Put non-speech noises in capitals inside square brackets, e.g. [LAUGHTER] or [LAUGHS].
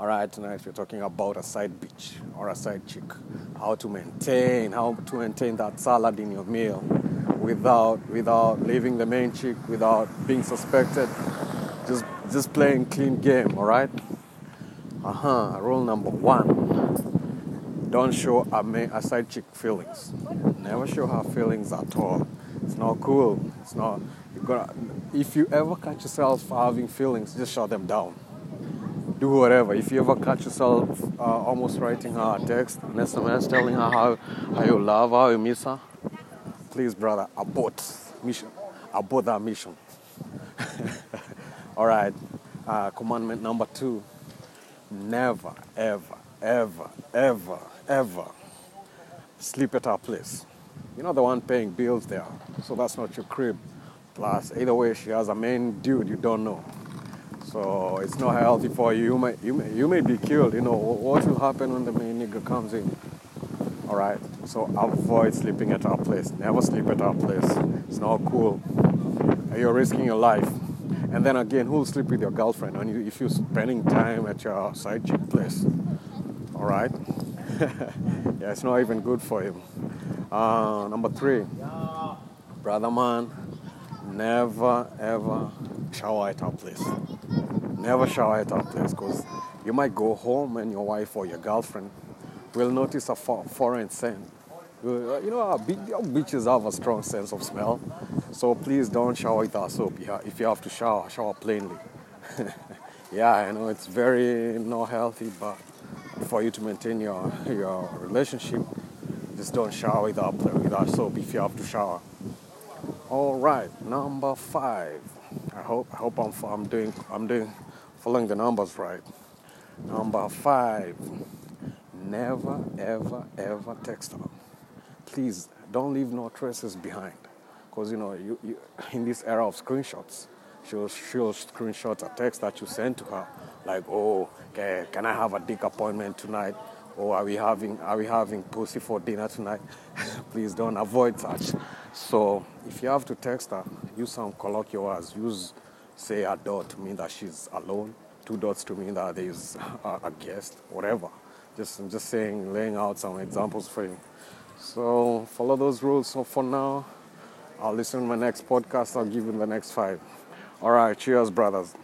All right, tonight we're talking about a side bitch or a side chick. How to maintain, how to maintain that salad in your meal without without leaving the main chick, without being suspected. Just just playing clean game. All right. Uh huh. Rule number one: Don't show a, main, a side chick feelings. Never show her feelings at all. It's not cool. It's not. You gotta. If you ever catch yourself having feelings, just shut them down do whatever. If you ever catch yourself uh, almost writing her a text, an SMS, telling her how, how you love her, how you miss her, please, brother, abort mission, abort that mission. [LAUGHS] All right. Uh, commandment number two: Never, ever, ever, ever, ever sleep at our place. You're not the one paying bills there, so that's not your crib. Plus, either way, she has a main dude you don't know. So it's not healthy for you. You may, you may, you may be killed. You know what will happen when the main nigga comes in. All right. So avoid sleeping at our place. Never sleep at our place. It's not cool. You're risking your life. And then again, who'll sleep with your girlfriend when you, if you're spending time at your side chick place? All right. [LAUGHS] yeah, it's not even good for you. Uh, number three, brother man, never ever shower at our place. Never shower at our place because you might go home and your wife or your girlfriend will notice a foreign scent. Uh, you know, our, beaches have a strong sense of smell, so please don't shower with our soap. If you have to shower, shower plainly. [LAUGHS] yeah, I know it's very not healthy, but for you to maintain your your relationship, just don't shower with our with our soap if you have to shower. All right, number five. I hope I hope I'm I'm doing I'm doing following the numbers right. Number five. Never ever ever text her. Please don't leave no traces behind, because you know you, you in this era of screenshots, she'll she'll screenshot a text that you sent to her, like oh okay, can I have a dick appointment tonight? Or are we having are we having pussy for dinner tonight? [LAUGHS] Please don't avoid such. So if you have to text her, use some colloquial words. Use say a dot to mean that she's alone, two dots to mean that there's a, a guest, whatever. Just I'm just saying, laying out some examples for you. So follow those rules. So for now, I'll listen to my next podcast. I'll give you the next five. All right, cheers, brothers.